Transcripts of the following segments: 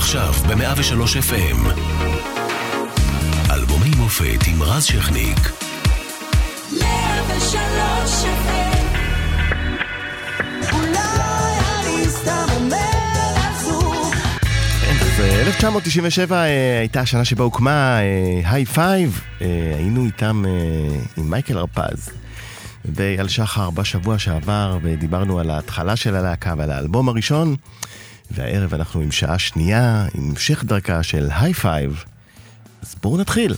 עכשיו ב-103 FM. אלבומי מופת עם רז שכניק. 103 FM אז 1997 אה, הייתה השנה שבה הוקמה היי אה, פייב, אה, היינו איתם אה, עם מייקל הרפז ואייל שחר בשבוע שעבר ודיברנו על ההתחלה של הלהקה ועל האלבום הראשון והערב אנחנו עם שעה שנייה, עם המשך דרכה של היי פייב אז בואו נתחיל.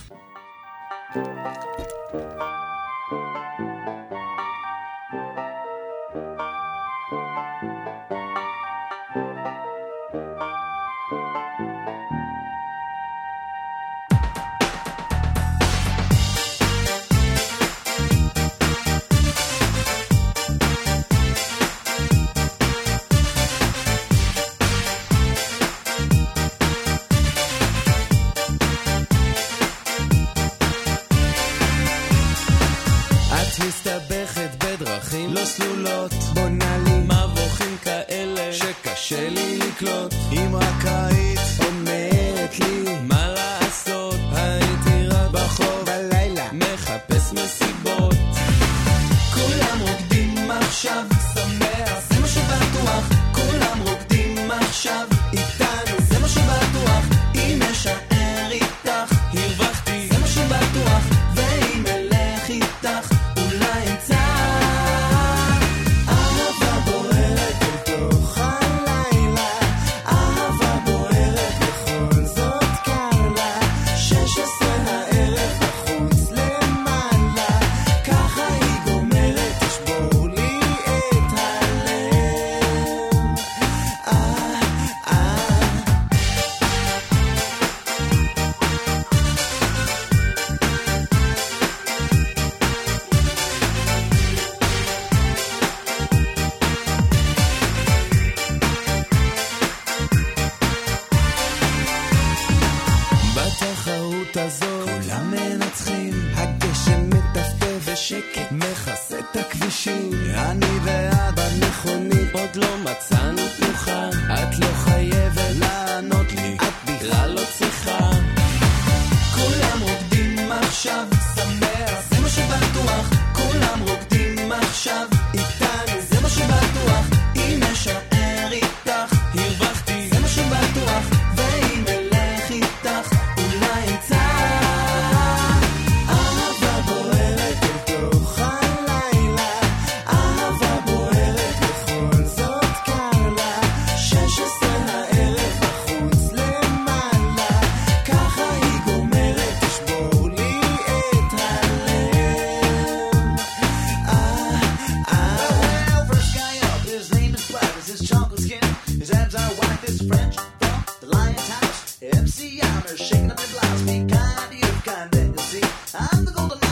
I'm the golden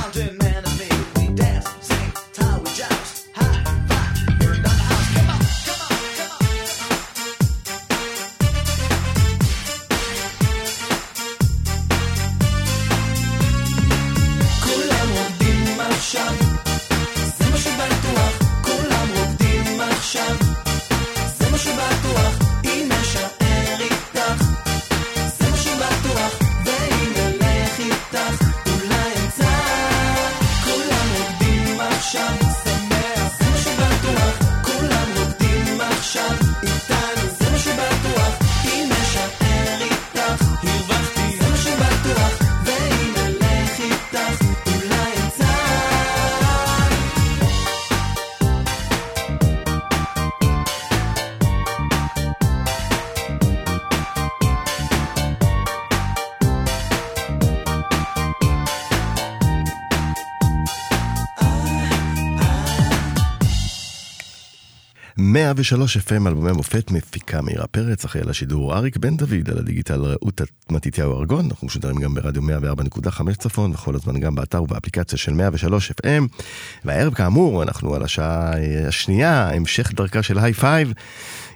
ושלוש FM, אלבומי מופת, מפיקה מאירה פרץ, אחראי על השידור אריק בן דוד, על הדיגיטל רעות מתיתיהו ארגון, אנחנו משודרים גם ברדיו 104.5 צפון, וכל הזמן גם באתר ובאפליקציה של 103 FM. והערב כאמור, אנחנו על השעה השנייה, המשך דרכה של היי פייב,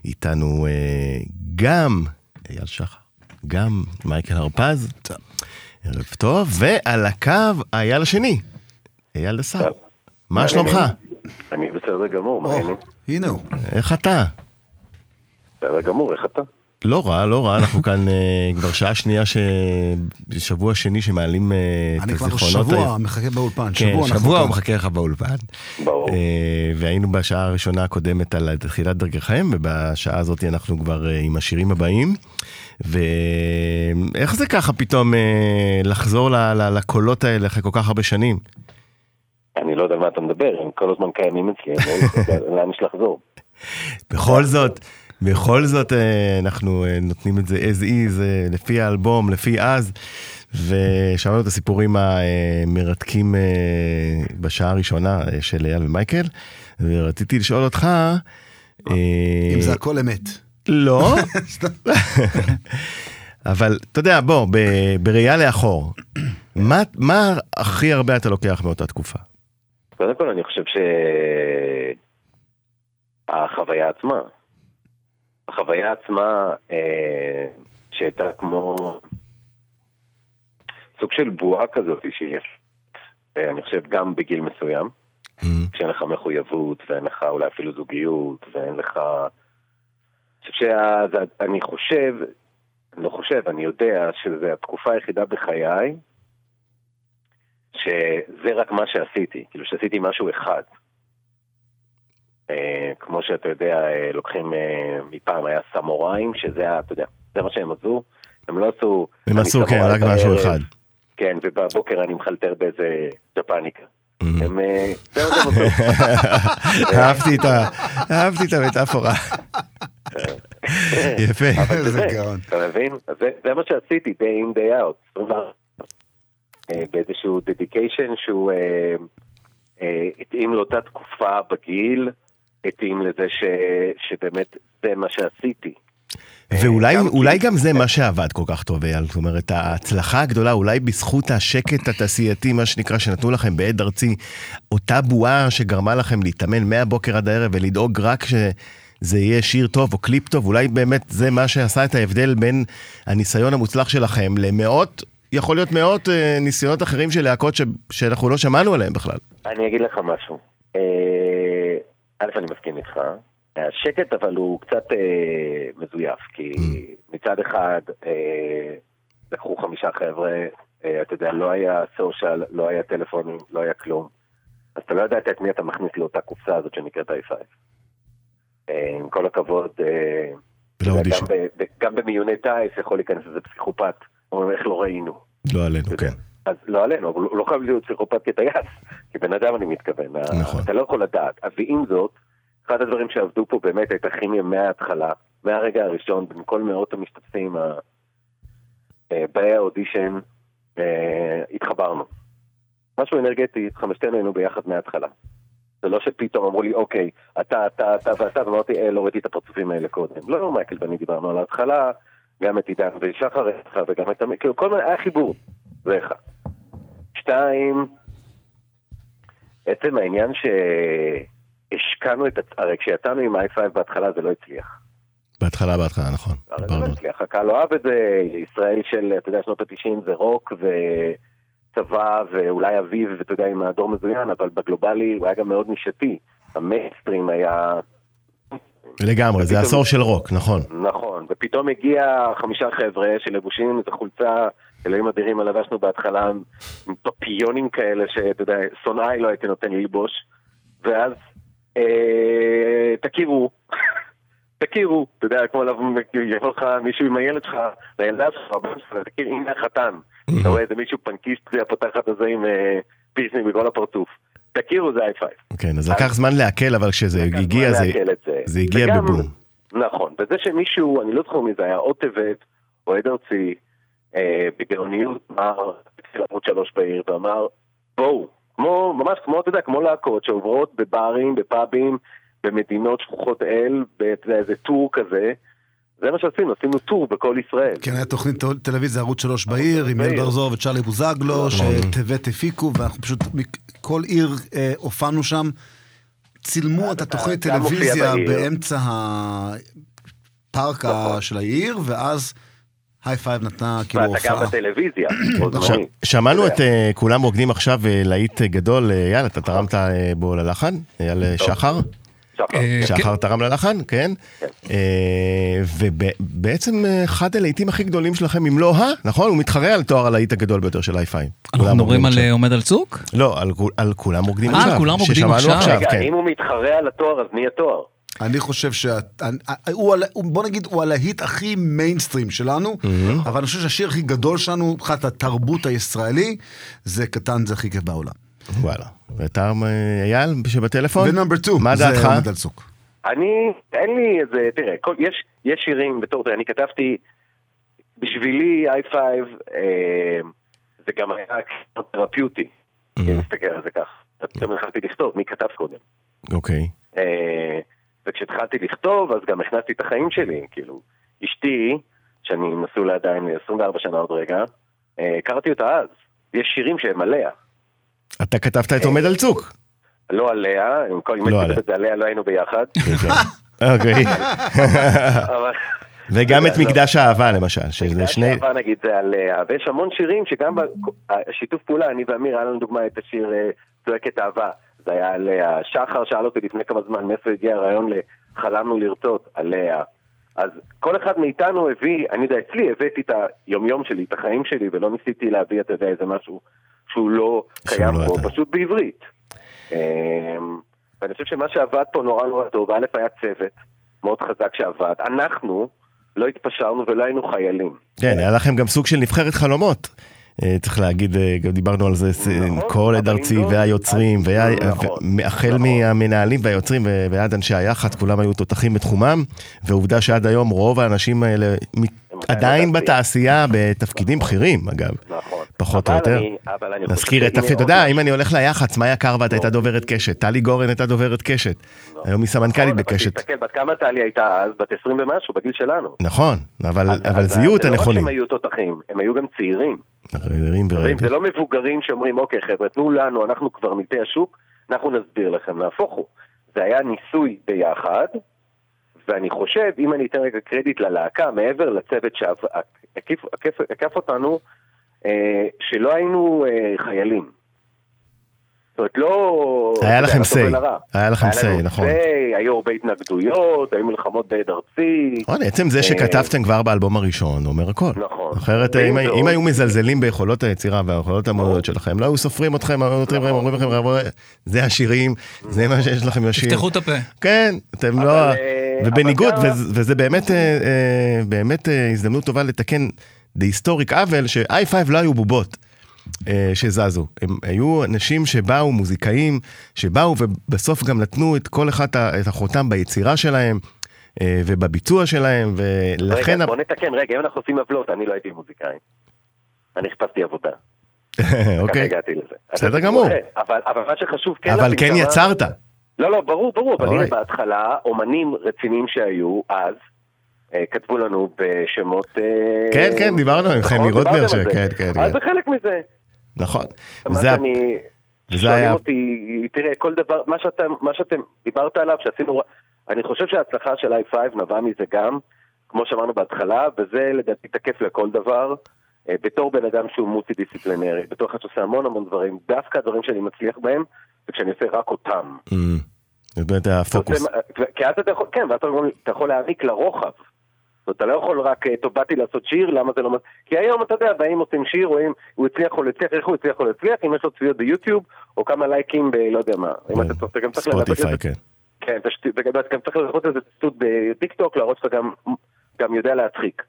איתנו אה, גם אייל שחר, גם מייקל הרפז, ערב טוב, ועל הקו אייל השני, אייל דסה. מה שלומך? אני בסדר גמור, מה העניינים? הנה הוא. איך אתה? בסדר גמור, איך אתה? לא רע, לא רע, אנחנו כאן אה, כבר שעה שנייה, ש... שבוע שני שמעלים אה, את אני כבר הזיכרונות. שבוע מחכה באולפן, כן, שבוע אנחנו שבוע כאן. הוא מחכה לך באולפן. ברור. אה, והיינו בשעה הראשונה הקודמת על תחילת דרככם, ובשעה הזאת אנחנו כבר עם השירים הבאים. ואיך זה ככה פתאום לחזור ל- ל- לקולות האלה אחרי כל כך הרבה שנים? אני לא יודע על מה אתה מדבר, הם כל הזמן קיימים אצלי, אני לא יודע לאן יש לחזור. בכל זאת, בכל זאת אה, אנחנו אה, נותנים את זה as is, אה, לפי האלבום, לפי אז, ושמענו את הסיפורים המרתקים בשעה הראשונה של אייל ומייקל, ורציתי לשאול אותך, אה, אם זה הכל אמת. לא, אבל אתה יודע, בוא, בראייה לאחור, מה, מה הכי הרבה אתה לוקח מאותה תקופה? קודם כל אני חושב שהחוויה עצמה, החוויה עצמה אה, שהייתה כמו סוג של בועה כזאת שיש, אה, אני חושב גם בגיל מסוים, כשאין לך מחויבות ואין לך אולי אפילו זוגיות ואין לך... אני חושב שה... זה- אני חושב, אני לא חושב, אני יודע שזו התקופה היחידה בחיי שזה רק מה שעשיתי, כאילו שעשיתי משהו אחד. אה, כמו שאתה יודע, אה, לוקחים אה, מפעם היה סמוראים, שזה היה, אתה יודע, זה מה שהם עשו, הם לא עשו... הם עשו, כן, רק משהו אחד. כן, ובבוקר אני מחלטר באיזה ג'פניקה. Mhm. הם... אה. אהבתי את ה- אהבתי את המטאפורה. יפה. זה, גאון. אתה מבין? זה מה שעשיתי, day in day out. 24. אה, באיזשהו דדיקיישן שהוא אה, אה, התאים לאותה תקופה בגיל, התאים לזה ש, שבאמת זה מה שעשיתי. ואולי גם אולי כי- גם זה מה שעבד כל כך טוב, אייל. זאת אומרת, ההצלחה הגדולה, אולי בזכות השקט התעשייתי, מה שנקרא, שנתנו לכם בעד ארצי, אותה בועה שגרמה לכם להתאמן מהבוקר עד הערב ולדאוג רק שזה יהיה שיר טוב או קליפ טוב, אולי באמת זה מה שעשה את ההבדל בין הניסיון המוצלח שלכם למאות, יכול להיות מאות אה, ניסיונות אחרים של להקות ש- שאנחנו לא שמענו עליהם בכלל. אני אגיד לך משהו. אה, א', אני מסכים איתך. השקט אבל הוא קצת אה, מזויף, כי מצד אחד אה, לקחו חמישה חבר'ה, אה, אתה יודע, לא היה סושיאל, לא היה טלפונים, לא היה כלום. אז אתה לא ידעת את מי אתה מכניס לאותה קופסה הזאת שנקראת i5. אה, עם כל הכבוד, אה. גם ב- ב- גם במיוני טיס יכול להיכנס איזה פסיכופת, אומרים איך לא ראינו. לא עלינו, כן. אז לא עלינו, אבל הוא לא חייב להיות פסיכופת כטייס, כי בן אדם אני מתכוון, נכון. אתה לא יכול לדעת. אז ועם זאת, אחד הדברים שעבדו פה באמת הייתה כימיה מההתחלה, מהרגע הראשון, בין כל מאות המשתתפים אה, באי האודישן, אה, התחברנו. משהו אנרגטי, חמשתנו היינו ביחד מההתחלה. זה לא שפתאום אמרו לי, אוקיי, אתה, אתה, אתה ואתה, ואמרתי, אה, לא ראיתי את הפרצופים האלה קודם. לא, מייקל ואני דיברנו על ההתחלה, גם את עידן ושחר איתך, וגם את... המ- כאילו, כל מיני, היה חיבור, זה אחד. שתיים, עצם העניין שהשקענו את... הרי כשיצאנו עם i5 בהתחלה זה לא הצליח. בהתחלה, בהתחלה, נכון. הרי זה לא. הצליח, הקהל לא אהב את זה, ישראל של, אתה יודע, שנות ה-90 זה רוק וצבא ואולי אביב, ואתה יודע, עם הדור מזוין, אבל בגלובלי הוא היה גם מאוד נישתי. המיינסטרים היה לגמרי, זה עשור של רוק, נכון. נכון, ופתאום הגיע חמישה חבר'ה שלבושים עם איזה חולצה, אלוהים אדירים מה לבשנו בהתחלה, עם פפיונים כאלה שאתה יודע, שונאי לא הייתי נותן ללבוש, ואז אה, תכירו, תכירו, אתה יודע, כמו לבוא, יבוא לך מישהו עם הילד שלך, לילדה שלך, תכיר, הנה החתן, אתה רואה איזה מישהו פנקיסט, פותח את הזה עם אה, פירסינג בכל הפרצוף, תכירו זה i5. כן, אז לקח זמן לעכל, אבל כשזה הגיע, זה- זה. זה הגיע וגם- בבום. נכון, וזה שמישהו, אני לא זוכר מי זה היה, או טבת, או עד ארצי, אה, בגאוניות, אמר, התחיל עמוד שלוש בעיר, ואמר, בואו, כמו, ממש כמו, אתה יודע, כמו להקות שעוברות בברים, בפאבים, במדינות שכוחות אל, באיזה איזה טור כזה, זה מה שעשינו, עשינו טור בכל ישראל. כן, היה תוכנית טל- טלוויזיה ערוץ שלוש בעיר, עם. אל בר זוהר וצ'רלי בוזגלו, נכון. שטבת הפיקו, ואנחנו פשוט, כל עיר אה, הופענו שם, צילמו את התוכנית טלוויזיה. באמצע הפארק ה- נכון. של העיר, ואז היי פייב נתנה כאילו ואתה גם הופעה. בטלוויזיה. שמענו את. אה, כולם רוקדים עכשיו אה, להיט גדול, יאללה, אתה תרמת בו ללחן, אייל. שחר. שחר. אה, שחר תרם ללחן, כן? כן. אה, ובעצם אה, אחד הלהיטים הכי גדולים שלכם, אם לא ה, נכון? הוא מתחרה על תואר הלהיט הגדול ביותר של היי פייב. אנחנו מדברים על עומד על צוק? לא, על כול- על כולם רוקדים אה, עכשיו. כולם רוקדים ששמענו עכשיו. רגע, כן. אם הוא מתחרה על התואר, אז מי התואר? אני חושב שה... הוא, על- הוא- בוא נגיד, הוא הלהיט הכי מיינסטרים שלנו, אבל אני חושב שהשיר הכי גדול שלנו, מבחינת התרבות הישראלי, זה קטן זה הכי כיף בעולם. וואלה. ואתה אייל שבטלפון? ונאמבר 2, מה זה דעתך? עומד על צוק. אני, אין לי איזה, תראה, כל, יש, יש שירים בתור, תראה, אני כתבתי, בשבילי i5, אה, זה גם היה תרפיוטי, אם נסתכל על זה כך. פתאום התחלתי לכתוב, מי כתב קודם? אוקיי. אה, וכשהתחלתי לכתוב, אז גם הכנסתי את החיים שלי, כאילו, אשתי, שאני נשוי לה עדיין 24 שנה עוד רגע, אה, הכרתי אותה אז. יש שירים שהם עליה. אתה כתבת את עומד על צוק. לא עליה, אם כל אם לא הייתי. כותב עליה לא היינו ביחד. אוקיי. אבל... וגם את לא. מקדש האהבה למשל, שזה מקדש שני... אהבה נגיד זה עליה, ויש המון שירים שגם בשיתוף פעולה, אני ואמיר, היה לנו דוגמא את השיר אה, צועקת אהבה, זה היה עליה. שחר שאל אותי לפני כמה זמן מאיפה הגיע הרעיון ל"חלמנו לרצות" עליה. אז כל אחד מאיתנו הביא, אני יודע, אצלי הבאתי את היומיום שלי, את החיים שלי, ולא ניסיתי להביא, אתה יודע, איזה משהו שהוא לא קיים לא פה. פשוט בעברית. אמ, ואני חושב שמה שעבד פה נורא נורא טוב, א' היה צוות מאוד חזק שעבד, אנחנו לא התפשרנו ולא היינו חיילים. כן, היה לכם גם סוג של נבחרת חלומות. אה, צריך להגיד, אה, גם דיברנו על זה, ס- נכון, כל עד ארצי לא- והיוצרים, וה- נכון, החל נכון. מהמנהלים והיוצרים ועד אנשי היח"צ, כולם היו תותחים בתחומם, ועובדה שעד היום רוב האנשים האלה עדיין בתעשייה. בתפקידים בכירים אגב, נכון. פחות או יותר. אני- אבל אני חושב נזכיר את, אתה יודע. אם אני הולך ליח"צ, מאיה קרבט הייתה דוברת קשת, טלי גורן הייתה דוברת קשת, היום היא סמנכ"לית נכון, בקשת. תסתכל, בת כמה טלי הייתה אז? בת 20 ומשהו, בגיל שלנו. נכון, אבל זיהו את לא רק הנכונים. שהם היו תותחים, הם היו גם צעירים. זה לא מבוגרים שאומרים, אוקיי חבר'ה, תנו לנו, אנחנו קברניטי השוק, אנחנו נסביר לכם, נהפוך הוא. זה היה ניסוי ביחד, ואני חושב, אם אני אתן רגע קרדיט ללהקה, מעבר לצוות שעקף אותנו, שלא היינו אה, חיילים. זאת אומרת, לא... היה לכם say. ולרע. היה לכם say, נכון. היו הרבה התנגדויות, היו מלחמות בעד ארצי. נכון, עצם זה אה, שכתבתם כבר באלבום הראשון אומר הכל. נכון. אחרת אם, היו מזלזלים ביכולות היצירה והיכולות המאודות שלכם, לא היו סופרים אתכם, היו נותנים לכם, אומרים לכם, "חבר'ה, זה השירים, זה מה שיש לכם לשיר. תפתחו את הפה. כן, אתם לא... אה, ובניגוד, וזה באמת אה, אה, באמת אה, הזדמנות טובה לתקן the historic עוול, ש-i5 לא היו בובות. אה, שזזו. הם היו אנשים שבאו, מוזיקאים, שבאו ובסוף גם נתנו את כל אחד את החותם ביצירה שלהם אה, ובביצוע שלהם, ולכן... רגע, בוא נתקן, רגע, אם אנחנו עושים עוולות, אני לא הייתי מוזיקאי. אני חיפשתי עבודה. אוקיי. בסדר גמור. אבל, אבל מה שחשוב כן... אבל כן יצרת. לא, לא, ברור, ברור, אבל. הנה בהתחלה, אומנים רציניים שהיו אז, כתבו לנו בשמות... אה, כן, כן, דיברנו עם נכון, חמי זה. כן, כן, אז כן. זה חלק מזה. נכון. זה. וזה היה- אותי, תראה, כל דבר, מה שאתם, מה שאתם דיברת עליו, שעשינו, אני חושב שההצלחה של i5 נבעה מזה גם, כמו שאמרנו בהתחלה, וזה לדעתי תקף לכל דבר. אה, בתור בן אדם שהוא מולטי דיסציפלינרי, בתור אחד שעושה המון המון דברים, דווקא הדברים שאני מצליח בהם, וכשאני עושה רק אותם. Mm, זה באמת הפוקוס. כי אז אתה יכול, כן, ואז אתה יכול- אתה יכול להעניק לרוחב. זאת אומרת, אתה לא יכול רק, אה, טוב, באתי לעשות שיר, למה זה לא... מ-" כי היום, אתה יודע, באים עושים שיר, רואים, הוא הצליח או לא הצליח, איך הוא הצליח או לא הצליח, אם יש לו צפיות ביוטיוב, או כמה לייקים ב... לא יודע מה. אם אתה אתה גם צריך. ספוטיפיי, לזה- כן. כן, גם צריך לעשות איזה ציטוט בטיקטוק, להראות שאתה גם- יודע להצחיק.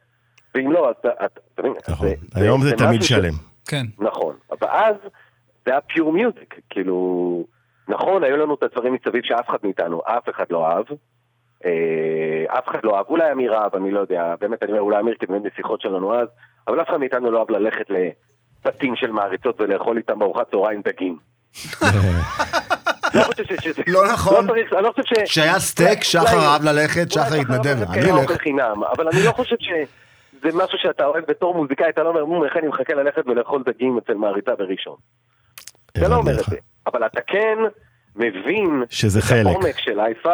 ואם לא, אז אתה... נכון. היום זה תמיד שלם. כן. נכון, אבל אז זה היה פיור מיוזיק, כאילו, נכון, היו לנו את הדברים מסביב שאף אחד מאיתנו, אף אחד לא אהב, אה, אף אחד לא אהב, אולי אמיר אהב, אני לא יודע, באמת, אני אומר, אולי אמיר, כי באמת בשיחות שלנו אז, אבל אף אחד מאיתנו לא אהב ללכת לבתים של מעריצות ולאכול איתם בארוחת צהריים דגים. לא ש-. לא נכון. לא אני לא חושב ש... כשהיה סטייק, שחר אהב ללכת, שחר התנדב, אני כן, אלך. אבל אני לא חושב שזה משהו שאתה אוהב בתור מוזיקאי, אתה לא אומר, "מו, איך אני מחכה ללכת ולאכול דגים אצל מעריצה בראשון. אתה לא אומר את. זה, אבל אתה כן מבין שזה את חלק. העומק של i5,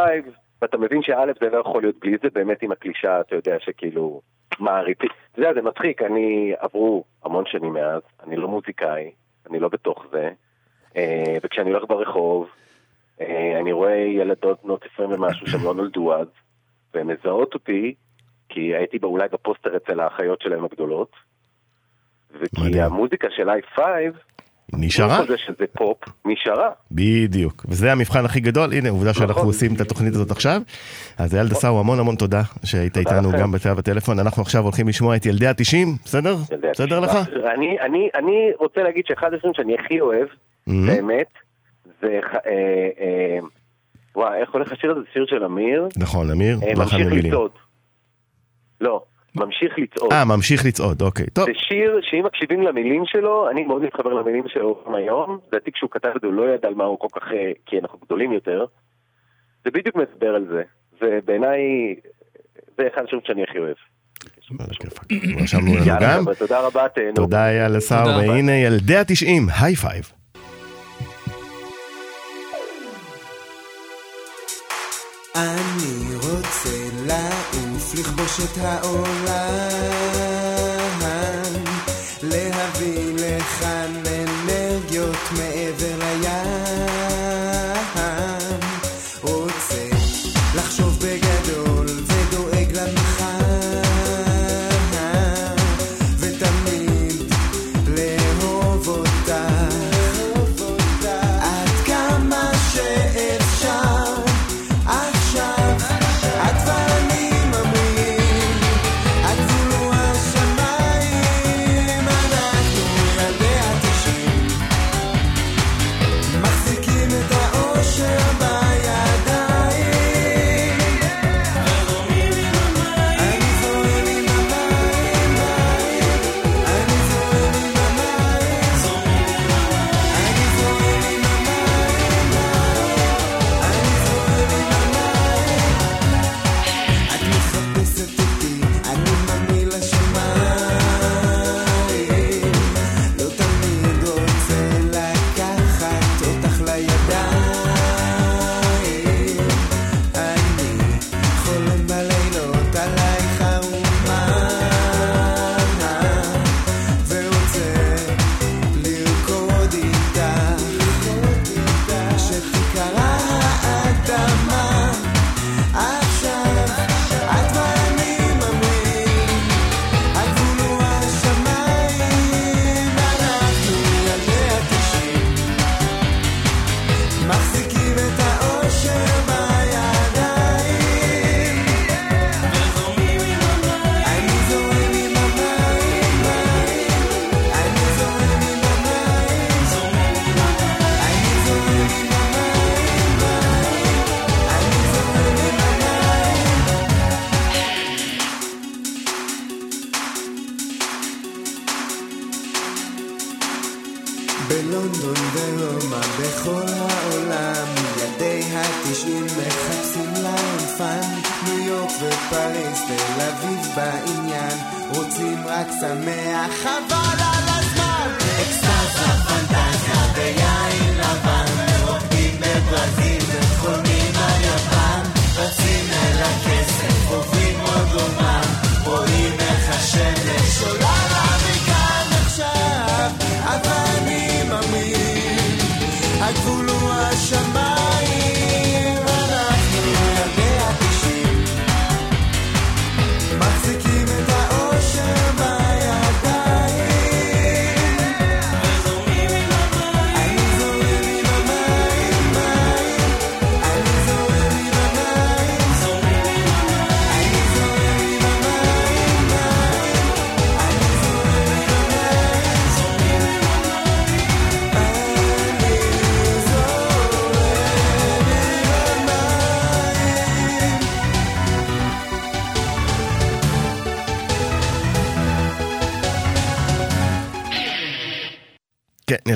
ואתה מבין שא' זה לא יכול להיות בלי זה, באמת עם הקלישה, אתה יודע, שכאילו, מעריצים. אתה יודע, זה מצחיק, אני, עברו המון שנים מאז, אני לא מוזיקאי, אני לא בתוך זה, אה, וכשאני הולך ברחוב, אה, אני רואה ילדות בנות 20 ומשהו שהם לא נולדו אז, והן מזהות אותי, כי הייתי אולי בפוסטר אצל האחיות שלהם הגדולות, וכי מדהים. המוזיקה של i5, נשארה? כל זה שזה פופ, נשארה. בדיוק. וזה המבחן הכי גדול, הנה עובדה שאנחנו נכון. עושים את התוכנית הזאת עכשיו. אז אייל דסאו, המון המון תודה שהיית איתנו לכם. גם בתא בטלפון. אנחנו עכשיו הולכים לשמוע את ילדי התשעים, בסדר? ילדי בסדר לך? אני, אני, אני רוצה להגיד שאחד השירים שאני הכי אוהב, מהמם. באמת, זה... אה, אה, וואי, איך הולך השיר הזה? זה שיר של אמיר. נכון, אמיר, אה, לחן ומילים. לא, ממשיך לצעוד. אה, ממשיך לצעוד, אוקיי. טוב, זה שיר שאם מקשיבים למילים שלו, אני מאוד מתחבר למילים שלו היום. לדעתי כשהוא כתב את זה הוא לא ידע על מה הוא כל כך, אה, כי אנחנו גדולים יותר. זה בדיוק מדבר על זה. ובעיניי, זה אחד השירים שאני הכי אוהב. רשמנו לנו גם. תודה רבה, תהנו. תודה אייל רבה. והנה ילדי התשעים, היי פייב. אני רוצה לעוף, לכבוש את העולם, להביא לכאן אנרגיות מעבר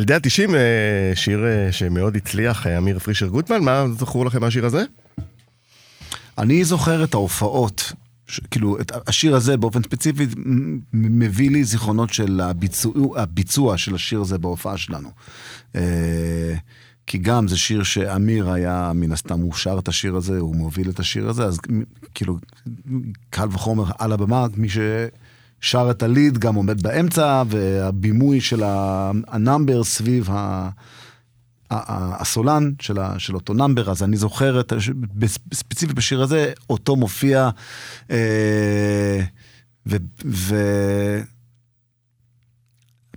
ילדי התשעים, אה, שיר אה, שמאוד הצליח, אה, אמיר פרישר גוטמן, מה זכור לכם מהשיר הזה? אני זוכר את ההופעות, ש- כאילו, את השיר הזה באופן ספציפי מביא לי זיכרונות של הביצוע, הביצוע של השיר הזה בהופעה שלנו. כי גם זה שיר שאמיר היה, מן הסתם, הוא שר את השיר הזה, הוא מוביל את השיר הזה, אז כאילו, קל וחומר על הבמה, מי ששר את ה lead גם עומד באמצע, והבימוי של ה number סביב ה... הסולן של, ה, של אותו number, אז אני זוכר את, ספציפית בשיר הזה, אותו מופיע, אה, ו... ו...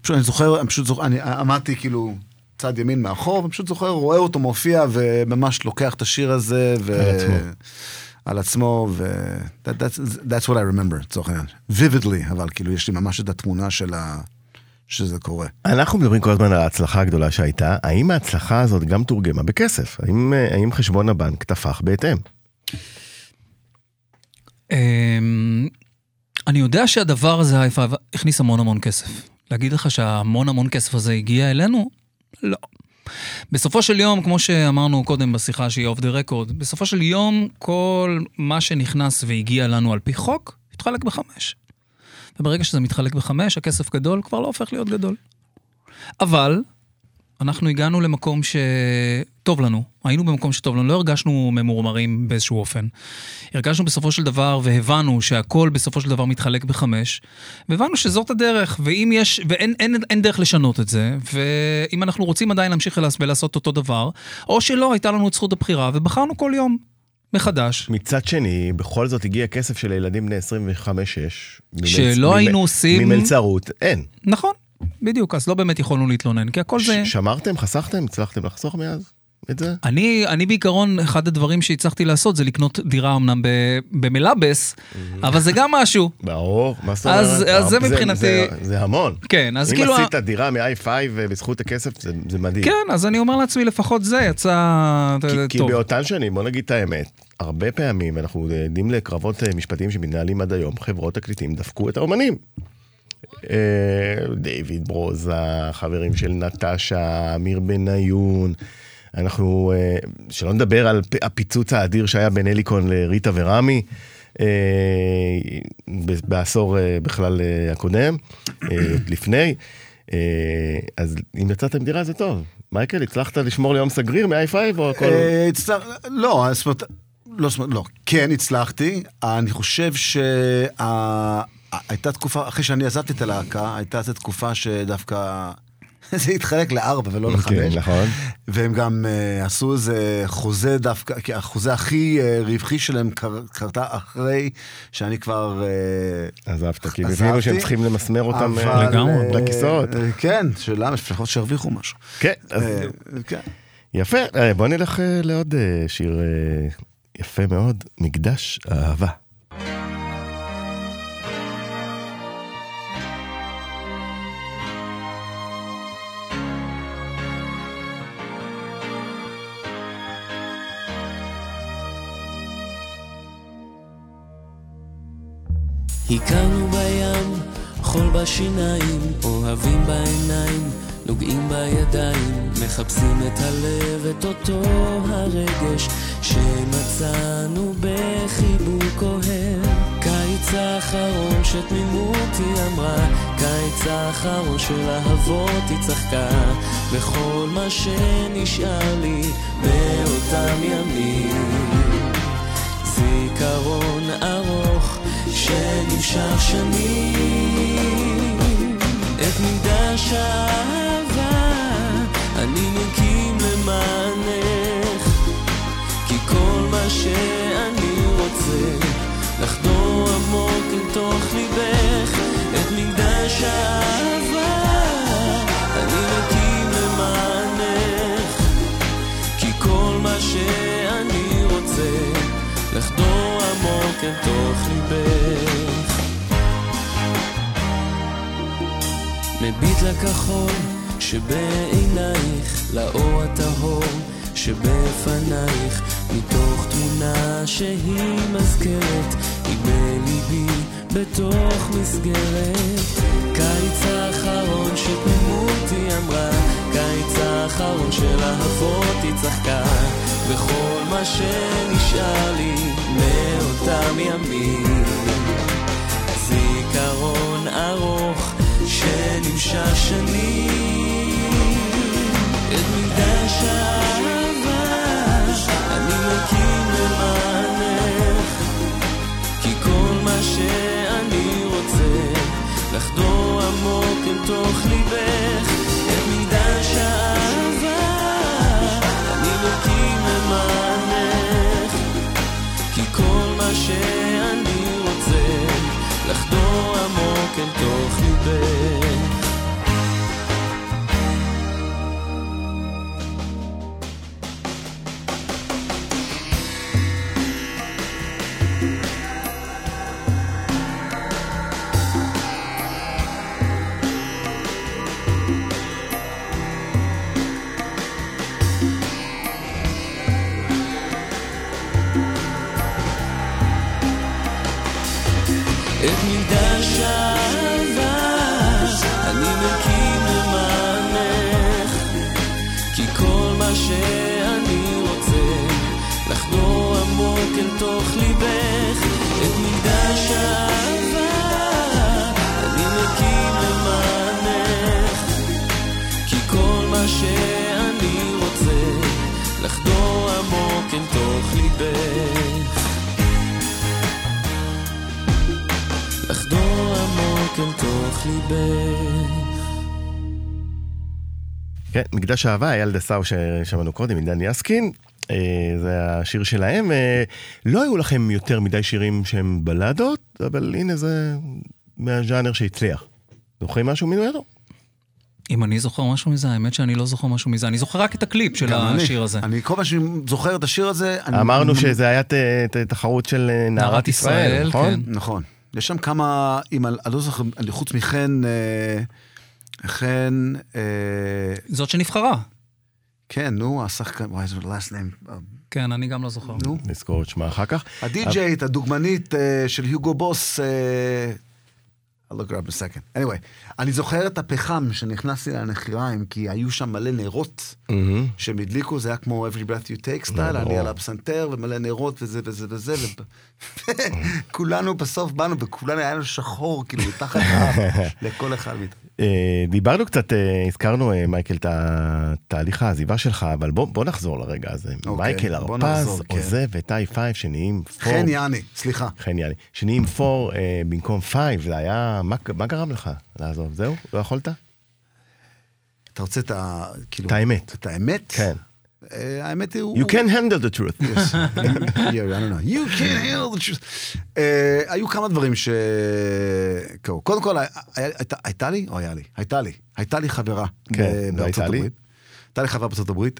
פשוט אני זוכר, אני פשוט זוכר, אני עמדתי כאילו צד ימין מאחור, ופשוט זוכר, רואה אותו מופיע וממש לוקח את השיר הזה, ו... על עצמו. ו... That, that's, that's what I remember, לצורך העניין. vividly, אבל כאילו יש לי ממש את התמונה של ה... שזה קורה. אנחנו מדברים כל הזמן על ההצלחה הגדולה שהייתה, האם ההצלחה הזאת גם תורגמה בכסף? האם, אה, האם חשבון הבנק תפח בהתאם? אמ, אני יודע שהדבר הזה, הכניס המון המון כסף. להגיד לך שהמון המון כסף הזה הגיע אלינו? לא. בסופו של יום, כמו שאמרנו קודם בשיחה שהיא אוף דה רקורד, בסופו של יום כל מה שנכנס והגיע לנו על פי חוק, התחלק בחמש. וברגע שזה מתחלק בחמש, הכסף גדול כבר לא הופך להיות גדול. אבל אנחנו הגענו למקום שטוב לנו, היינו במקום שטוב לנו, לא הרגשנו ממורמרים באיזשהו אופן. הרגשנו בסופו של דבר והבנו שהכל בסופו של דבר מתחלק בחמש, והבנו שזאת הדרך, ואם יש, ואין אין, אין דרך לשנות את זה, ואם אנחנו רוצים עדיין להמשיך ולעש- ולעשות אותו דבר, או שלא, הייתה לנו את זכות הבחירה, ובחרנו כל יום מחדש. מצד שני, בכל זאת הגיע כסף של ילדים בני 25-6. שלא היינו עושים- ממלצרות, אין. נכון, בדיוק, אז לא באמת יכולנו להתלונן, כי הכל זה... ש- שמרתם, חסכתם, הצלחתם לחסוך מאז את זה? אני, אני בעיקרון, אחד הדברים שהצלחתי לעשות זה לקנות דירה אמנם ב- במלאבס, אבל זה גם משהו. ברור, מה זאת אז- אומרת? אז זה מבחינתי- זה, זה המון. כן, אז אם כאילו... עשית דירה מ-i5 בזכות הכסף, זה, זה מדהים. כן, אז אני אומר לעצמי, לפחות זה יצא כי, אה, כי טוב. באותן שנים, בוא נגיד את האמת, הרבה פעמים אנחנו עדים לקרבות אה, משפטיים שמתנהלים עד היום, חברות תקליטים דפקו את האומנים. אה, דיוויד ברוזה, חברים של נטשה, אמיר בניון. אנחנו, אה, שלא נדבר על הפיצוץ האדיר שהיה בין אליקון לריטה ורמי. אה, בעשור בכלל הקודם, לפני. אז אם יצאתם דירה זה טוב. מייקל, הצלחת לשמור ליום סגריר מ-i5 או הכל? לא, לא, זאת אומרת, לא, כן הצלחתי, אני חושב שהייתה תקופה, אחרי שאני עזבתי את הלהקה, הייתה איזו תקופה שדווקא זה התחלק לארבע ולא כן, לחמש. נכון. והם גם uh, עשו איזה חוזה דווקא, כי החוזה הכי uh, רווחי שלהם קר, קרתה אחרי שאני כבר... Uh, עזבת, כי הם הבינו שהם צריכים למסמר אותם אבל, לגמרי. לכיסאות. אה, כן, שלמה, לפחות שירוויחו משהו. כן, אז אה, כן. יפה. בוא נלך לעוד שיר יפה מאוד, מקדש האהבה. הכרנו בים, חול בשיניים, אוהבים בעיניים, נוגעים בידיים, מחפשים את הלב, את אותו הרגש שמצאנו בחיבוק אוהב. קיץ האחרון שתמימות היא אמרה, קיץ האחרון של אהבות היא צחקה, וכל מה שנשאר לי מאותם ימים. זיכרון שנמשך שנים. את מקדש האהבה לכחול שבעינייך, לאור הטהור שבפנייך, מתוך תמונה שהיא מזכרת, היא בליבי בתוך מסגרת. קיץ האחרון שתמימות היא אמרה, קיץ האחרון של אהבות היא צחקה, וכל מה שנשאר לי מאותם ימים. זיכרון ארוך שנמשך שנים. את מקדש האהבה אני מקים למענך. כי כל מה שאני רוצה לחדור עמוק אל תוך ליבך. את מקדש האהבה אני מקים למענך. כי כל מה שאני רוצה לחדור עמוק אל תוך ליבך. מקדש אהבה, אייל דסאו ששמענו קודם, עם דני יסקין. אה, זה השיר שלהם. אה, לא היו לכם יותר מדי שירים שהם בלדות, אבל הנה זה מהז'אנר שהצליח. זוכרים משהו ממנו? אם אני זוכר משהו מזה, האמת שאני לא זוכר משהו מזה. אני זוכר רק את הקליפ של אני. השיר הזה. אני כל פעם שאני זוכר את השיר הזה, אני... אמרנו שזה היה ת- ת- תחרות של אה, נערת נערת ישראל, ישראל, נכון? כן. נכון. יש שם כמה, אם אני לא זוכר, אני חוץ מחן, אה, חן, אה, זאת שנבחרה. כן, נו, השחקן, וואי, איזה last name. כן, אני גם לא זוכר. נו. נזכור את שמה אחר כך. הדוגמנית אה, של היוגו בוס, אה, I'll look her up in a second. anyway, אני זוכר את הפחם שנכנסתי לנחיריים, כי היו שם מלא נרות מהמם. שהם הדליקו, זה היה כמו every breath you take סטייל, ברור. אני על הפסנתר ומלא נרות וזה וזה וזה, וכולנו בסוף באנו, וכולנו היה לנו שחור, כאילו, מתחת לכל אחד מאיתנו. אה, דיברנו קצת, אה, הזכרנו, אה, מייקל, את תהליך העזיבה שלך, אבל בוא בוא נחזור לרגע הזה. אוקיי, מייקל הרפז כן. עוזב את i5 שנהיים פור. חן יעני, סליחה. חן יאללה. שנהיים four אה, במקום five, זה היה, מה, מה גרם לך לעזוב? זהו? לא יכולת? אתה רוצה את ה... כאילו... את האמת. את האמת? כן. אה, האמת היא... You can handle the truth. Yes. Yeah, I don't know. You can't handle the truth. אה, היו כמה דברים ש... קודם כל, הייתה- לי, או היה לי? הייתה לי. הייתה לי חברה. כן, בארצות. הברית. הייתה לי חברה בארצות הברית,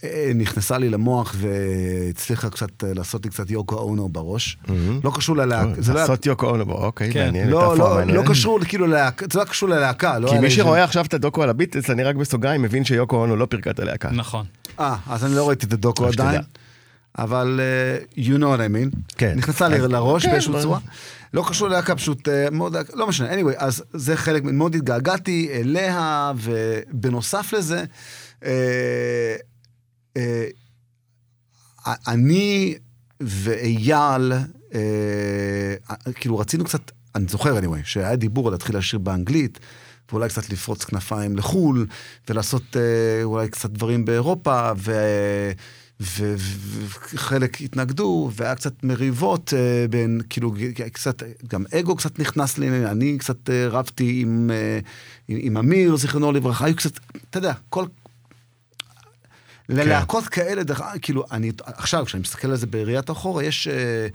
שנכנסה לי למוח והצליחה קצת אה, לעשות לי קצת יוקו אונו בראש. לא קשור ללהקה. זה לא לעשות יוקו אונו, אוקיי, כן. מעניין. לא, לא. לא קשור כאילו ללהקה, זה לא קשור ללהקה. כי מי שרואה עכשיו את הדוקו על הביטלס, אני רק בסוגריים מבין שיוקו אונו לא פירקה את הלהקה. נכון. אה, אז אני לא ראיתי את הדוקו שתדע. עדיין, אבל uh, you know what I mean. כן. נכנסה לי אז- לראש כן, באיזושהי אבל- צורה. לא קשור ללהקה, פשוט uh, מאוד, לא משנה. anyway, אז זה חלק, מאוד התגעגעתי אליה, ובנוסף לזה, uh, אני ואייל, uh, כאילו רצינו קצת, אני זוכר anyway, שהיה דיבור על להתחיל לשיר באנגלית. ואולי קצת לפרוץ כנפיים לחו"ל, ולעשות אה, אולי קצת דברים באירופה, ו... וחלק התנגדו, והיה קצת מריבות אה, בין, כאילו, קצת, גם אגו קצת נכנס לי, אני קצת אה, רבתי עם, אה, עם, עם אמיר, זיכרונו לברכה, היו קצת, אתה יודע, כל... ללהקות כאלה, דרך, כאילו, אני, עכשיו, כשאני מסתכל על זה בראיית אחורה, יש אה,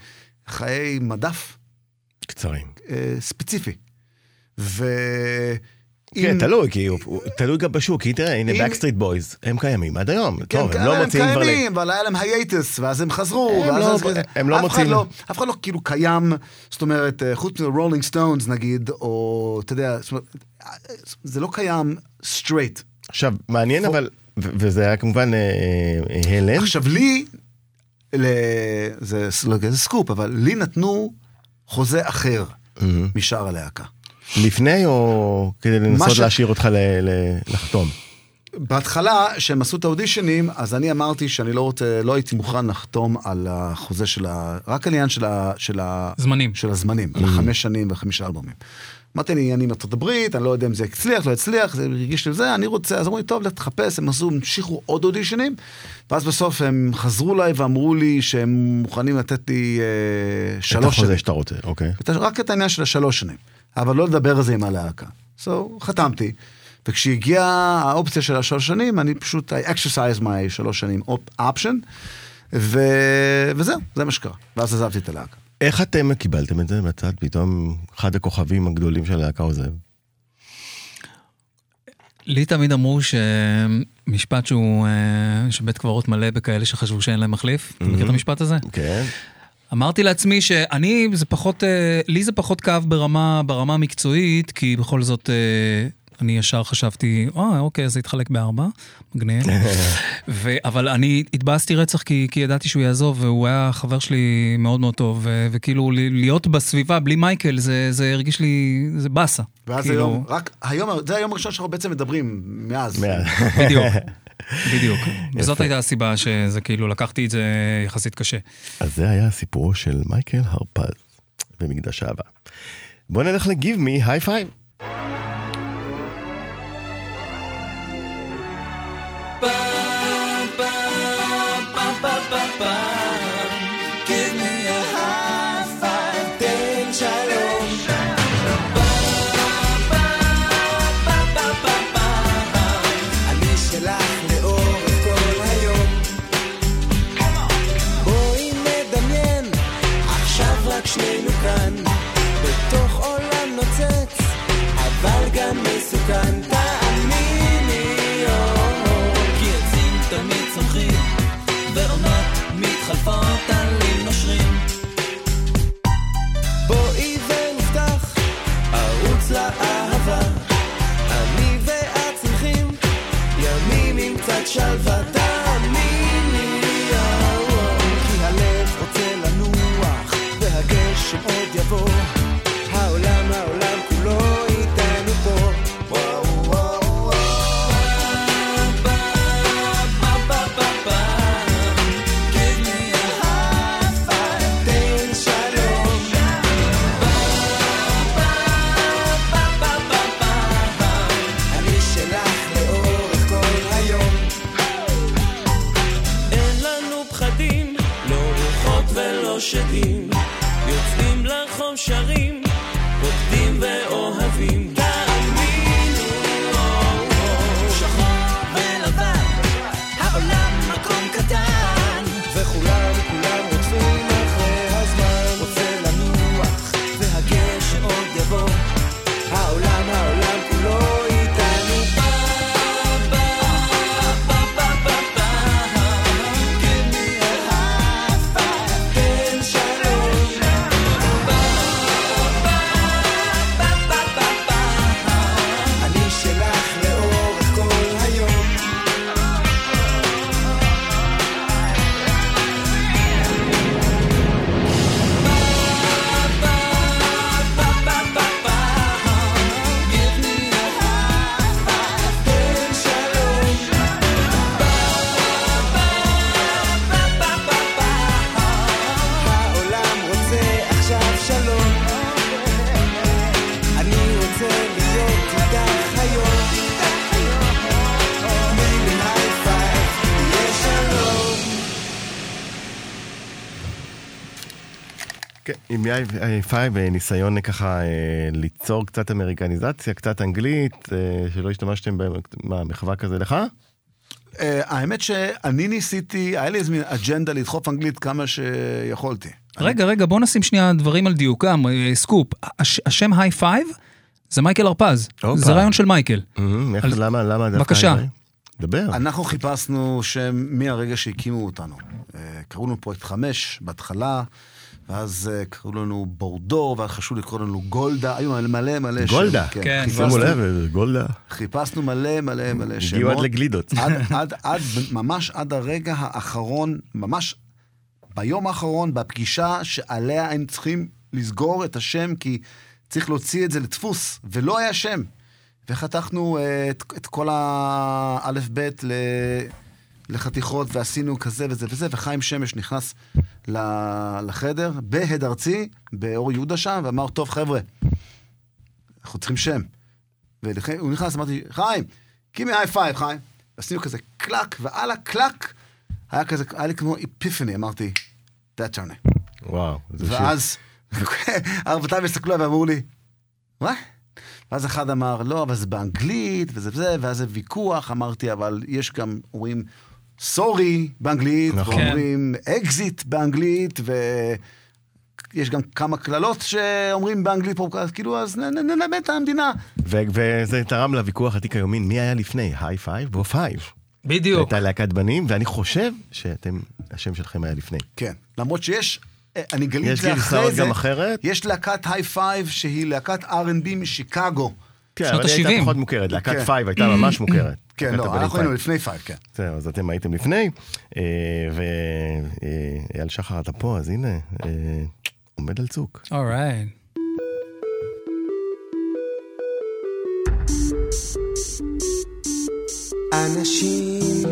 חיי מדף קצרים. אה, ספציפי. ו... כן, תלוי, כי הוא- תלוי גם בשוק, כי תראה, הנה בקסטריט בויז, הם קיימים עד היום. כן, טוב, הם אבל לא הם מוציאים כבר... ל- קיימים, אבל היה להם hiatus, ואז הם חזרו, הם ואז לא- הם לא מוציאים- לא- אף אחד לא כאילו קיים, זאת אומרת, אה, חוץ מרולינג סטונס נגיד, או אתה יודע, זה לא קיים straight. עכשיו, מעניין אבל, וזה היה כמובן אה, אה, הלם. עכשיו לי, ל- זה לא כזה סקופ, אבל לי נתנו חוזה אחר משאר הלהקה. לפני או כדי לנסות ש- להשאיר אותך ל- ל- לחתום? בהתחלה, כשהם עשו את האודישנים, אז אני אמרתי שאני לא רוצה, לא הייתי מוכן לחתום על החוזה של ה... רק על העניין של ה... של ה... זמנים. של הזמנים, על החמש שנים וחמישה אלבומים. אמרתי לי, אני מארצות הברית, אני לא יודע אם זה הצליח, לא הצליח, זה הרגיש לי זה, אני רוצה, אז אמרו לי, טוב, לך תחפש, הם עשו, המשיכו עוד אודישנים, ואז בסוף הם חזרו אליי ואמרו לי שהם מוכנים לתת לי אה, את שלוש החוזה שנים. שאתה רוצה, אוקיי. את רק את העניין של השלוש שנים, אבל לא לדבר על זה עם הלהקה. So, חתמתי, וכשהגיעה האופציה של השלוש שנים, אני פשוט, I exercise my שלוש שנים option, ו... וזהו, זה מה שקרה. ואז עזבתי את הלהקה. איך אתם קיבלתם את זה בצד? פתאום אחד הכוכבים הגדולים של הלהקה עוזב. לי תמיד אמרו שמשפט שהוא, אה, שבית קברות מלא בכאלה שחשבו שאין להם מחליף. אתה מכיר את המשפט הזה? כן. אמרתי לעצמי שאני, זה פחות, אה, לי זה פחות כאב ברמה, ברמה המקצועית, כי בכל זאת, אה, אני ישר חשבתי, אה, אוקיי, אז זה יתחלק בארבע, מגניב. ו, אבל אני התבאסתי רצח כי, כי ידעתי שהוא יעזוב, והוא היה חבר שלי מאוד מאוד טוב, ו, וכאילו ל- להיות בסביבה בלי מייקל, זה, זה הרגיש לי, זה באסה. ואז כאילו, היום, רק היום, זה היום הראשון שאנחנו בעצם מדברים מאז. מאז. בדיוק, בדיוק. וזאת הייתה הסיבה שזה כאילו, לקחתי את זה יחסית קשה. אז זה היה סיפורו של מייקל הרפז במקדש אהבה. בוא נלך ל give me, היי פייב. עם עם היי פייב ניסיון ככה אה, ליצור קצת אמריקניזציה, קצת אנגלית, אה, שלא השתמשתם במחווה כזה לך? אה, האמת שאני ניסיתי, היה לי איזה מין אג'נדה לדחוף אנגלית כמה שיכולתי. רגע, רגע, בוא נשים שנייה דברים על דיוקם, אה, סקופ. הש, השם היי פייב זה מייקל הרפז. זה רעיון של מייקל. למה, למה דווקא... בבקשה. דבר. אנחנו חיפשנו שם מהרגע שהקימו אותנו. אה, קראו לנו פרויקט חמש בהתחלה, ואז אה, קראו לנו בורדור, ואז חשבו לקרוא לנו גולדה, היו מלא מלא שם. גולדה. כן, שימו חיפשנו- לב, גולדה. חיפשנו מלא מלא מלא שמות. הגיעו עד לגלידות. עד, עד, עד, ממש עד הרגע האחרון, ממש ביום האחרון, בפגישה שעליה היינו צריכים לסגור את השם, כי צריך להוציא את זה לדפוס, ולא היה שם. וחתכנו אה, את, את כל האלף-בית. לחתיכות, ועשינו כזה וזה וזה, וחיים שמש נכנס לחדר, בהד ארצי, באור יהודה שם, ואמר, טוב, חבר'ה, אנחנו צריכים שם. והוא נכנס, אמרתי, חיים, gimme high five, חיים. עשינו כזה קלאק, ועל הקלאק היה כזה, היה לי כמו epiphany, אמרתי, that's our name. וואו. זה. ואז ארבעתם הסתכלו עליי ואמרו לי, מה? ואז אחד אמר, לא, אבל זה באנגלית, וזה וזה, ואז זה ויכוח, אמרתי, אבל יש גם, אומרים, sorry באנגלית, נכון. ואומרים אקזיט באנגלית, ויש גם כמה קללות שאומרים באנגלית פה, כאילו, אז נלמד את המדינה. וזה תרם לוויכוח עתיק היומין, מי היה לפני, היי פייב או פייב? בדיוק. הייתה להקת בנים, ואני חושב שאתם, השם שלכם היה לפני. כן, למרות שיש, אה, אני גיליתי אחרי זה. יש גרסאות גם אחרת? יש להקת היי פייב, שהיא להקת R&B משיקגו. כן, שנות ה-70. כן, אבל היא הייתה פחות מוכרת, להקת כן. פייב הייתה ממש מוכרת. כן, לא, אנחנו היינו לפני פייב, כן. זהו, אז אתם הייתם לפני, אה, ואייל אה, שחר, אתה פה, אז הנה, אה, עומד על צוק. אורייט. אנשים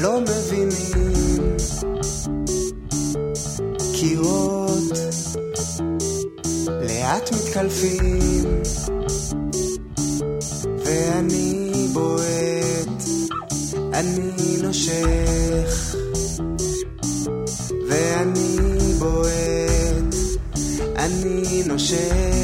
לא מבינים לאט מתקלפים ואני בועט, אני נושך ואני בועט, אני נושך.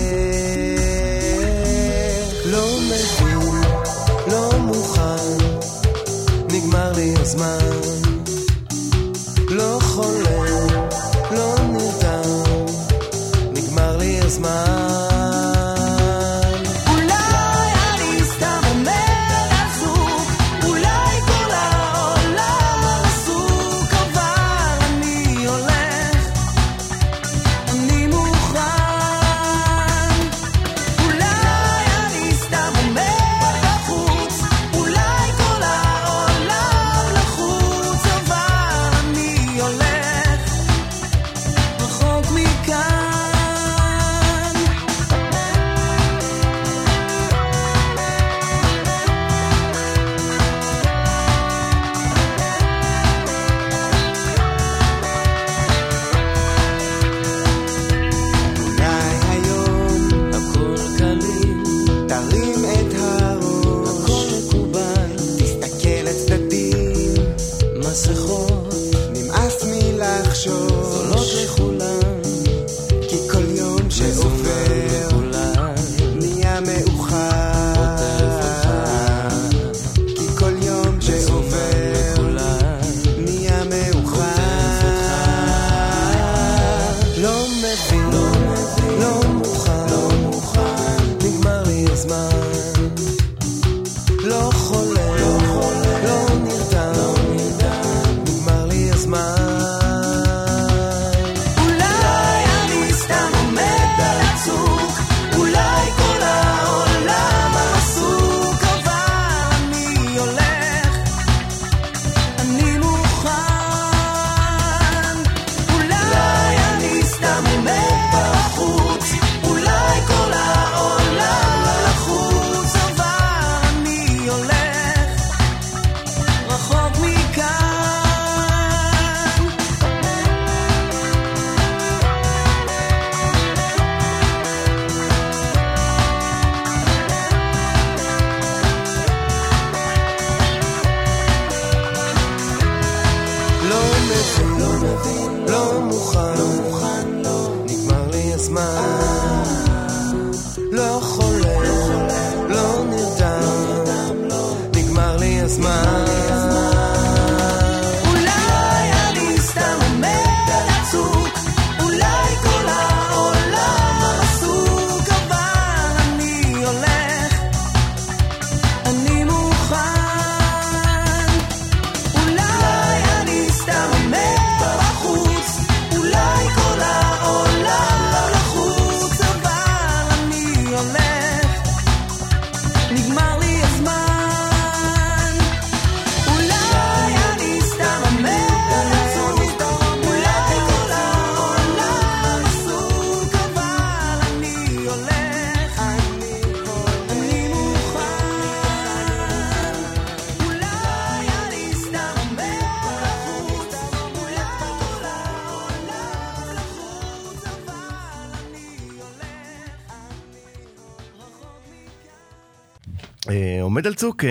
צוק, אה,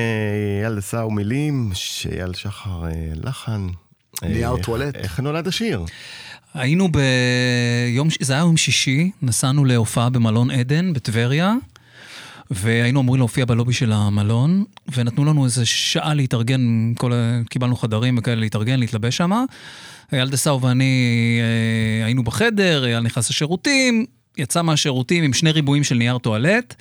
אייל עשהו מילים, שאייל שחר אה, לחן. אה, נייר טואלט. איך נולד השיר? היינו ביום, זה היה יום שישי, נסענו להופעה במלון עדן בטבריה, והיינו אמורים להופיע בלובי של המלון, ונתנו לנו איזה שעה להתארגן, כל, קיבלנו חדרים וכאלה להתארגן, להתלבש שם. אייל דסאו ואני אה, היינו בחדר, אייל נכנס לשירותים, יצא מהשירותים עם שני ריבועים של נייר טואלט,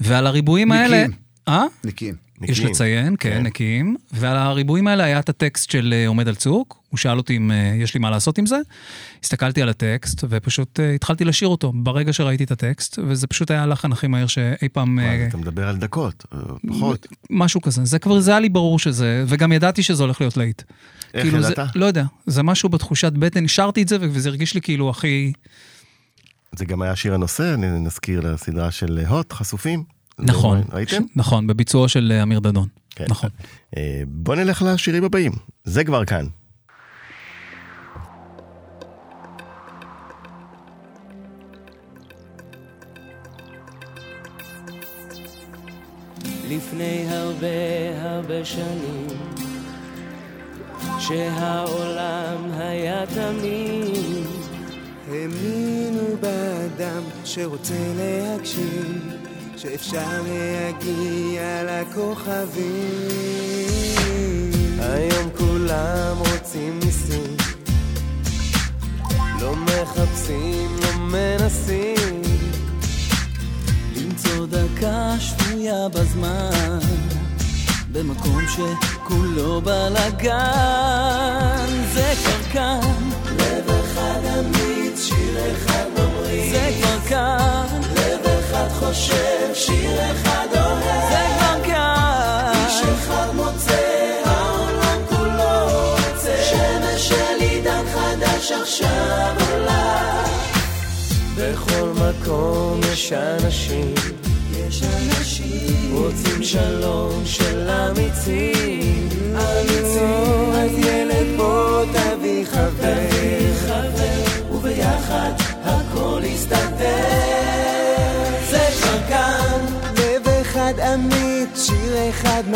ועל הריבועים האלה... אה? נקיים. יש נקיים. לציין, כן, כן. נקיים. ועל הריבועים האלה היה את הטקסט של אה, עומד על צוק. הוא שאל אותי אם אה, יש לי מה לעשות עם זה. הסתכלתי על הטקסט ופשוט אה, התחלתי לשיר אותו ברגע שראיתי את הטקסט, וזה פשוט היה הלחן הכי מהיר שאי פעם... וואי, אתה מדבר על דקות, פחות. משהו כזה. זה כבר, זה היה לי ברור שזה, וגם ידעתי שזה הולך להיות להיט. איך כאילו זה, ידעת? לא יודע, זה משהו בתחושת בטן, שרתי את זה וזה הרגיש לי כאילו הכי... זה גם היה שיר הנושא, נ- נזכיר לסדרה של הוט, חשופים. נכון. ראיתם? נכון, בביצועו של אה, אמיר דדון. כן. נכון. אה, בוא נלך לשירים הבאים, זה כבר כאן. לפני הרבה הרבה שנים שהעולם היה תמים האמינו באדם שרוצה להגשים שאפשר להגיע לכוכבים. היום כולם רוצים ניסים. לא מחפשים, לא מנסים. למצוא דקה שפויה בזמן במקום שכולו בלאגן. זה כאן. לב אחד אמיץ, שיר אחד ממריא זה לב אחד חושב, שיר אחד אוהב. זה כבר כאן איש אחד מוצא, העולם כולו רוצה. שמש של עידן חדש עכשיו עולה. בכל מקום יש אנשים, יש אנשים. רוצים שלום של אמיצים, אמיצים. אז ילד בוא תביא חבר,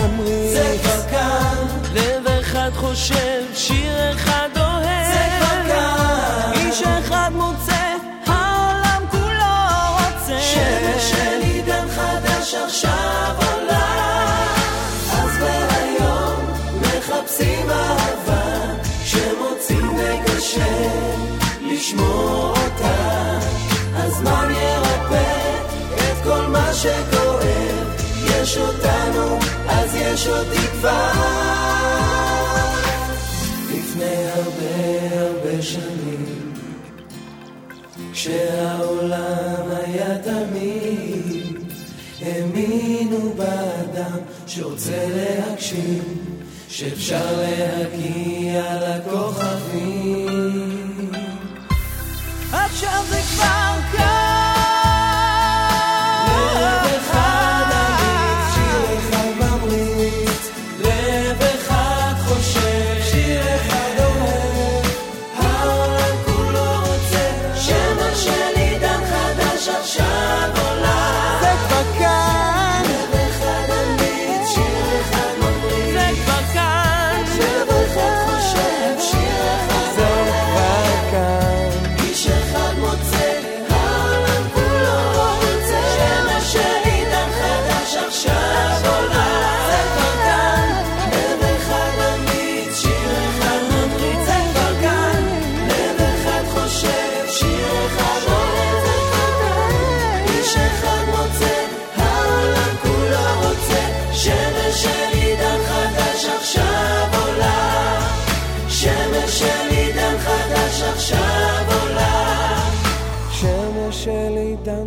ממריא. זה כבר כאן, לב אחד חושב, שיר אחד אוהב. זה כבר כאן, איש אחד מוצא, העולם כולו רוצה. שמש של עידן חדש עכשיו עולה. אז והיום מחפשים אהבה, שמוצאים לגשר, לשמור אותה. הזמן ירפא את כל מה שכואב, יש אותנו, אז יש עוד תקווה. לפני הרבה הרבה שנים כשהעולם היה תמיד האמינו באדם שרוצה להגשים שאפשר להגיע לכוכבים עכשיו זה כבר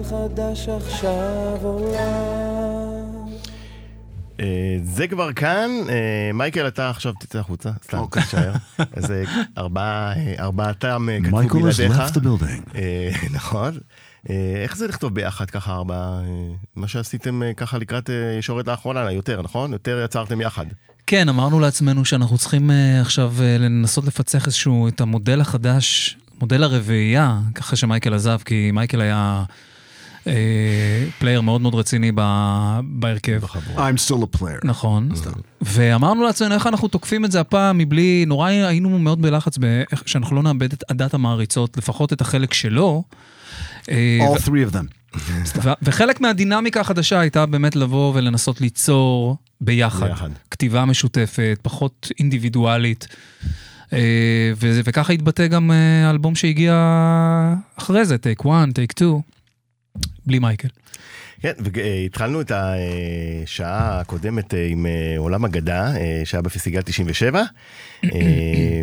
חדש עכשיו עולה אה, זה כבר כאן, אה, מייקל אתה עכשיו תצא החוצה, סתם, אוקיי. תישאר. איזה ארבעה, אה, ארבעתם אה, כתבו בלעדיך. left the building. נכון. איך זה לכתוב ביחד ככה ארבעה, מה שעשיתם ככה לקראת ישורת האחרונה, יותר, נכון? יותר יצרתם יחד. כן, אמרנו לעצמנו שאנחנו צריכים עכשיו לנסות לפצח איזשהו, את המודל החדש, מודל הרביעייה, ככה שמייקל עזב, כי מייקל היה player מאוד מאוד רציני בהרכב. I'm still a player. נכון. ואמרנו לעצמנו איך אנחנו תוקפים את זה הפעם מבלי, נורא היינו מאוד בלחץ שאנחנו לא נאבד את עדת המעריצות, לפחות את החלק שלו. אה, All three of them. וחלק מהדינמיקה החדשה הייתה באמת לבוא ולנסות ליצור ביחד. ביחד. כתיבה משותפת, פחות אינדיבידואלית. אה, וככה התבטא גם אה, האלבום שהגיע אחרי זה, טייק 1, טייק 2, בלי מייקל. כן, והתחלנו את השעה הקודמת אה, עם אה, עולם אגדה, אה, שהיה בפסטיגל 97, אה,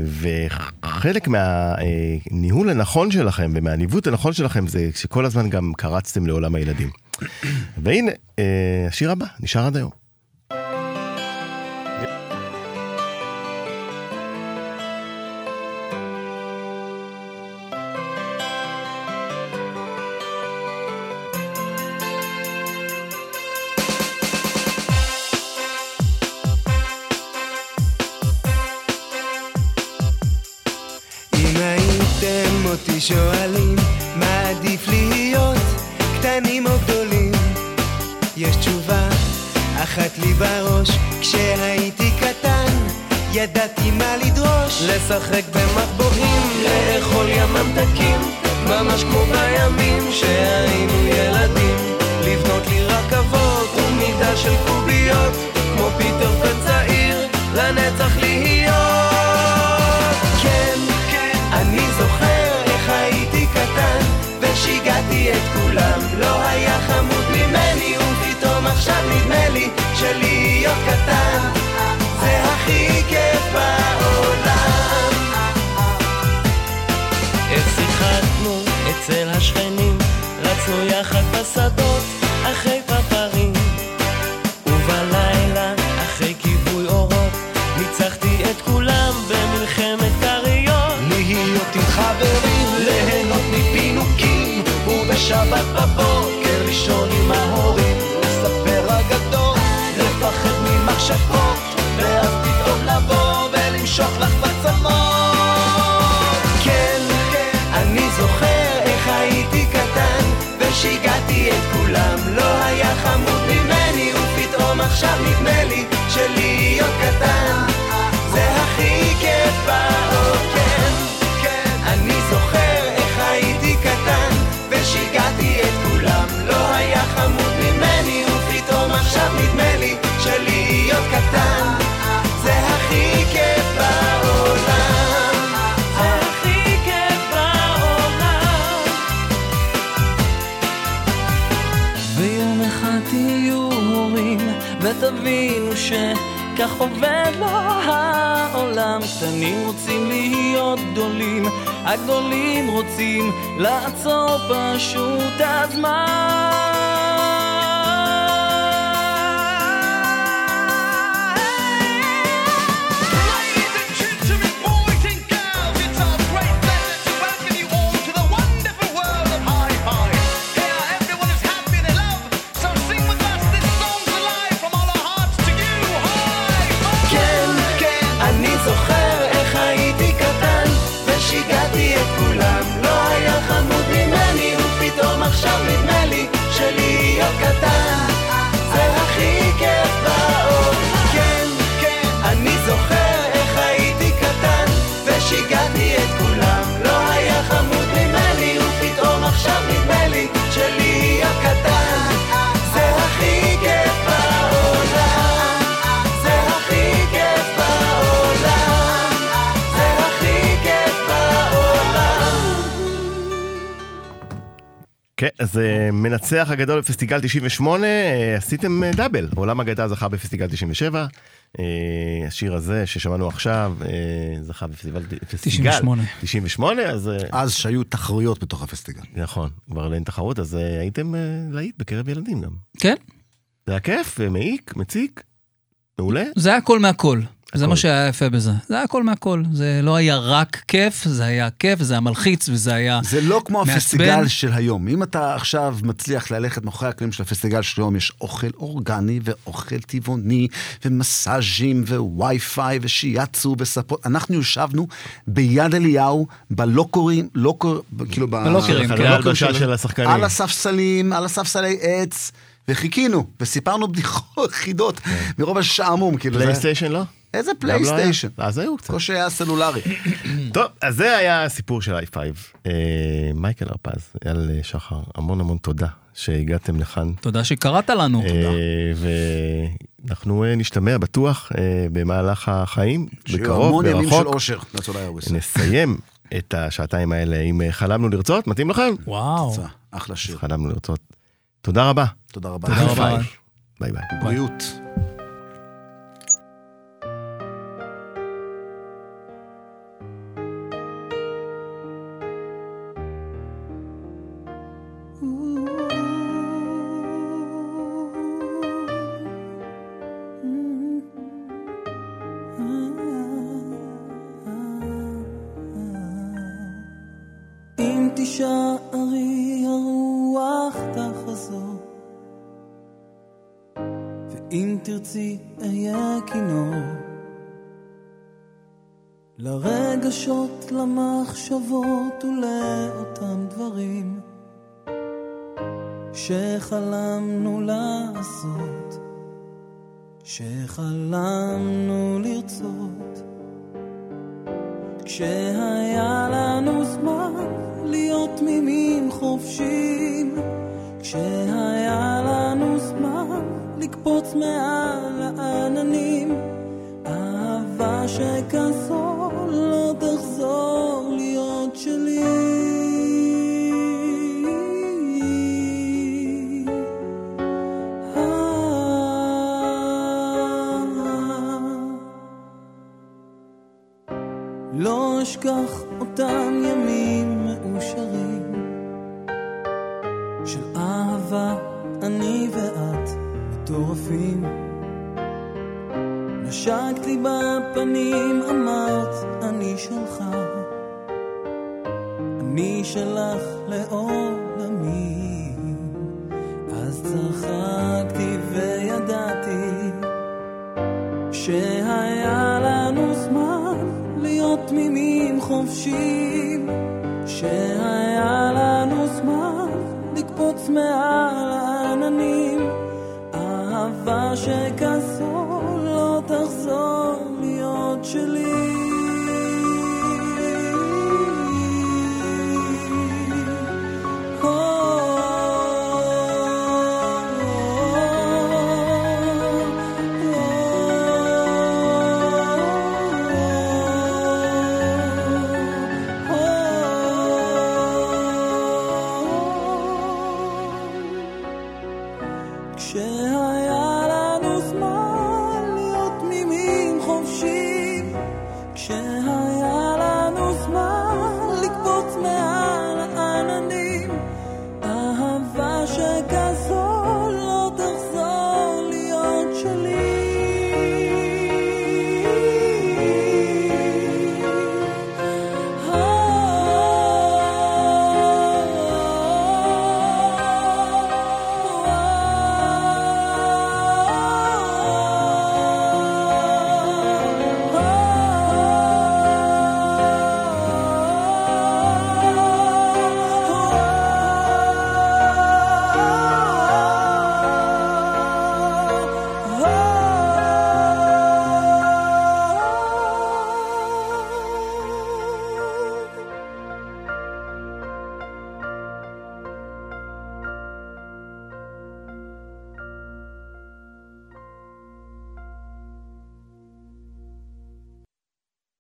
וחלק מהניהול הנכון שלכם ומהניווט הנכון שלכם זה שכל הזמן גם קרצתם לעולם הילדים. והנה, השיר הבא, נשאר עד היום. שכך עובד לו העולם. קטנים רוצים להיות גדולים הגדולים רוצים לעצור פשוט הזמן כן, אז אה, מנצח הגדול בפסטיגל 98, אה, עשיתם אה, דאבל, עולם אגדה זכה בפסטיגל 97, אה, השיר הזה ששמענו עכשיו זכה בפסטיגל פסטיגל 98. 98, אז אז שהיו תחרויות בתוך הפסטיגל. נכון, כבר אין תחרות, אז הייתם להיט בקרב ילדים גם. כן, זה היה כיף, מעיק, מציק, מעולה. זה היה הכל מהכל. זה. מה שהיה יפה בזה. זה היה הכל מהכל. זה לא היה רק כיף, זה היה כיף, זה היה מלחיץ, וזה היה... זה לא כמו מעצבן. הפסטיגל של היום. אם אתה עכשיו מצליח ללכת מאחורי הקלעים של הפסטיגל של היום, יש אוכל אורגני ואוכל טבעוני, ומסאז'ים ווי-פיי ושיאצו וספות. אנחנו ישבנו ביד אליהו, בלוקרים, לוקר, כאילו ב... בלוקרים, כן. החדר הלבשה של השחקנים. על הספסלים, על הספסלי עץ, וחיכינו, וסיפרנו בדיחות חידות, מרוב השעמום, כאילו. זה- פלייסטיישן לא? איזה גם לא. פלייסטיישן? אז היו קצת. קושי היה סלולרי. טוב, אז זה היה הסיפור של i5. אה, מייקל הרפז, אייל שחר, המון המון תודה שהגעתם לכאן. תודה שקראת לנו. אה, ואנחנו אה, נשתמע בטוח אה, במהלך החיים, שיהיו בקרוב, המון ימים של, רק אושר. אושר. נסיים את השעתיים האלה עם אה, חלמנו לרצות, מתאים לכם? וואו. אחלה שיר. חלמנו לרצות. תודה רבה. תודה רבה. תודה רבה. ביי ביי. ביי. בריאות. תישארי הרוח תחזור. ואם תרצי אהיה כינור. לרגשות, למחשבות ולאותם דברים שחלמנו לעשות שחלמנו לרצות. כשהיה לנו זמן להיות תמימים חופשיים. כשהיה לנו זמן לקפוץ מעל העננים אהבה שכזו